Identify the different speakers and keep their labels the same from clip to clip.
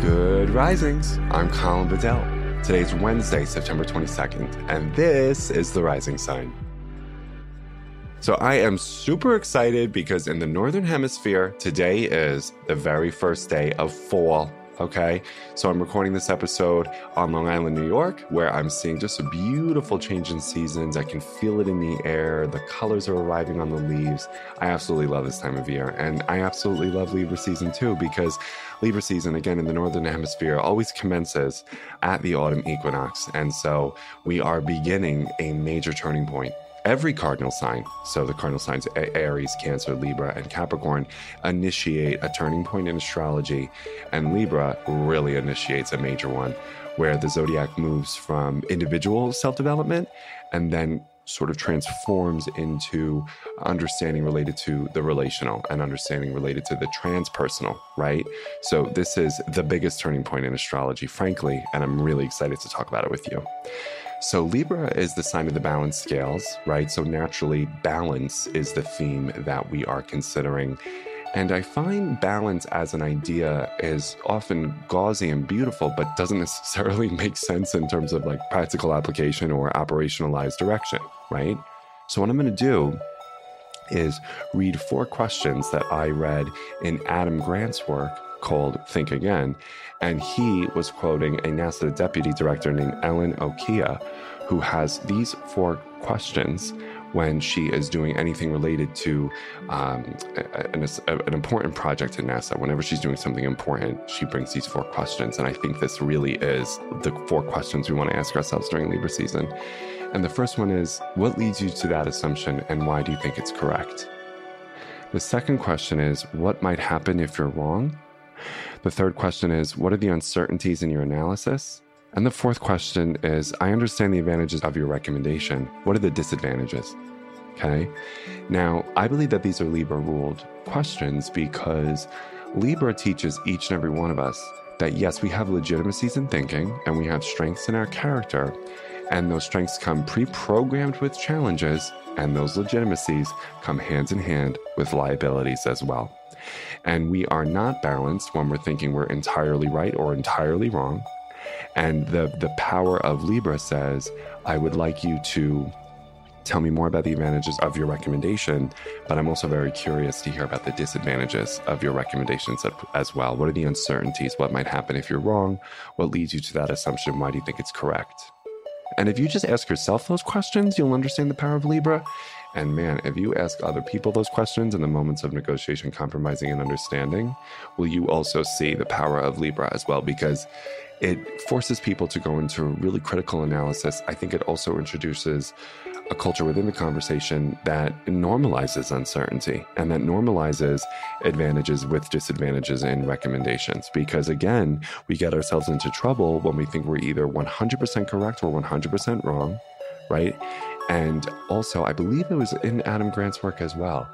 Speaker 1: Good risings. I'm Colin Bedell. Today's Wednesday, September 22nd, and this is the rising sign. So I am super excited because in the Northern Hemisphere, today is the very first day of fall Okay. So I'm recording this episode on Long Island, New York, where I'm seeing just a beautiful change in seasons. I can feel it in the air. The colors are arriving on the leaves. I absolutely love this time of year. And I absolutely love Libra season too, because Libra season, again, in the Northern Hemisphere, always commences at the autumn equinox. And so we are beginning a major turning point every cardinal sign, so the cardinal signs Aries, Cancer, Libra, and Capricorn, initiate a turning point in astrology. And Libra really initiates a major one where the zodiac moves from individual self development and then sort of transforms into understanding related to the relational and understanding related to the transpersonal, right? So, this is the biggest turning point in astrology, frankly, and I'm really excited to talk about it with you. So, Libra is the sign of the balance scales, right? So, naturally, balance is the theme that we are considering. And I find balance as an idea is often gauzy and beautiful, but doesn't necessarily make sense in terms of like practical application or operationalized direction, right? So, what I'm going to do is read four questions that I read in Adam Grant's work called Think Again. And he was quoting a NASA deputy director named Ellen Ochoa, who has these four questions when she is doing anything related to um, an, an, important project in NASA. Whenever she's doing something important, she brings these four questions. And I think this really is the four questions we want to ask ourselves during Libra season. And the first one is What leads you to that assumption, and why do you think it's correct? The second question is What might happen if you're wrong? The third question is What are the uncertainties in your analysis? And the fourth question is I understand the advantages of your recommendation. What are the disadvantages? Okay. Now, I believe that these are Libra ruled questions because Libra teaches each and every one of us that yes, we have legitimacies in thinking and we have strengths in our character. And those strengths come pre programmed with challenges, and those legitimacies come hands in hand with liabilities as well. And we are not balanced when we're thinking we're entirely right or entirely wrong. And the, the power of Libra says, I would like you to tell me more about the advantages of your recommendation, but I'm also very curious to hear about the disadvantages of your recommendations as well. What are the uncertainties? What might happen if you're wrong? What leads you to that assumption? Why do you think it's correct? And if you just ask yourself those questions, you'll understand the power of Libra. And man, if you ask other people those questions in the moments of negotiation, compromising, and understanding, will you also see the power of Libra as well? Because it forces people to go into really critical analysis. I think it also introduces a culture within the conversation that normalizes uncertainty and that normalizes advantages with disadvantages in recommendations. Because again, we get ourselves into trouble when we think we're either 100% correct or 100% wrong, right? And also, I believe it was in Adam Grant's work as well.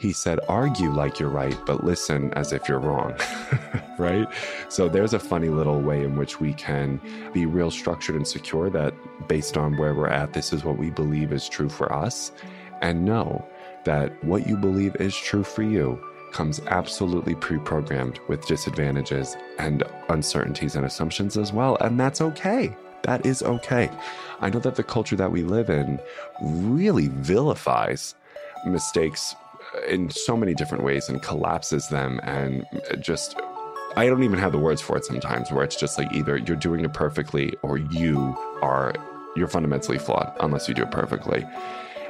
Speaker 1: He said, argue like you're right, but listen as if you're wrong. right? So there's a funny little way in which we can be real structured and secure that based on where we're at, this is what we believe is true for us. And know that what you believe is true for you comes absolutely pre programmed with disadvantages and uncertainties and assumptions as well. And that's okay. That is okay. I know that the culture that we live in really vilifies mistakes in so many different ways and collapses them and just I don't even have the words for it sometimes where it's just like either you're doing it perfectly or you are you're fundamentally flawed unless you do it perfectly.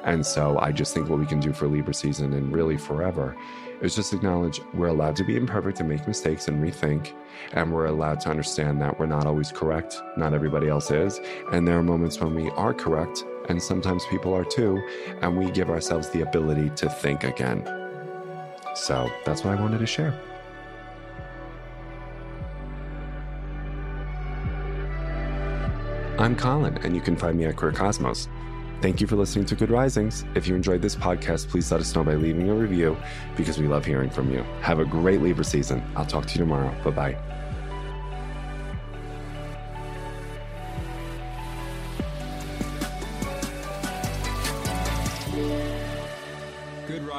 Speaker 1: And so I just think what we can do for Libra season and really forever is just acknowledge we're allowed to be imperfect and make mistakes and rethink. And we're allowed to understand that we're not always correct. Not everybody else is. And there are moments when we are correct, and sometimes people are too. And we give ourselves the ability to think again. So that's what I wanted to share. I'm Colin, and you can find me at Queer Cosmos. Thank you for listening to Good Risings. If you enjoyed this podcast, please let us know by leaving a review because we love hearing from you. Have a great Libra season. I'll talk to you tomorrow. Bye bye.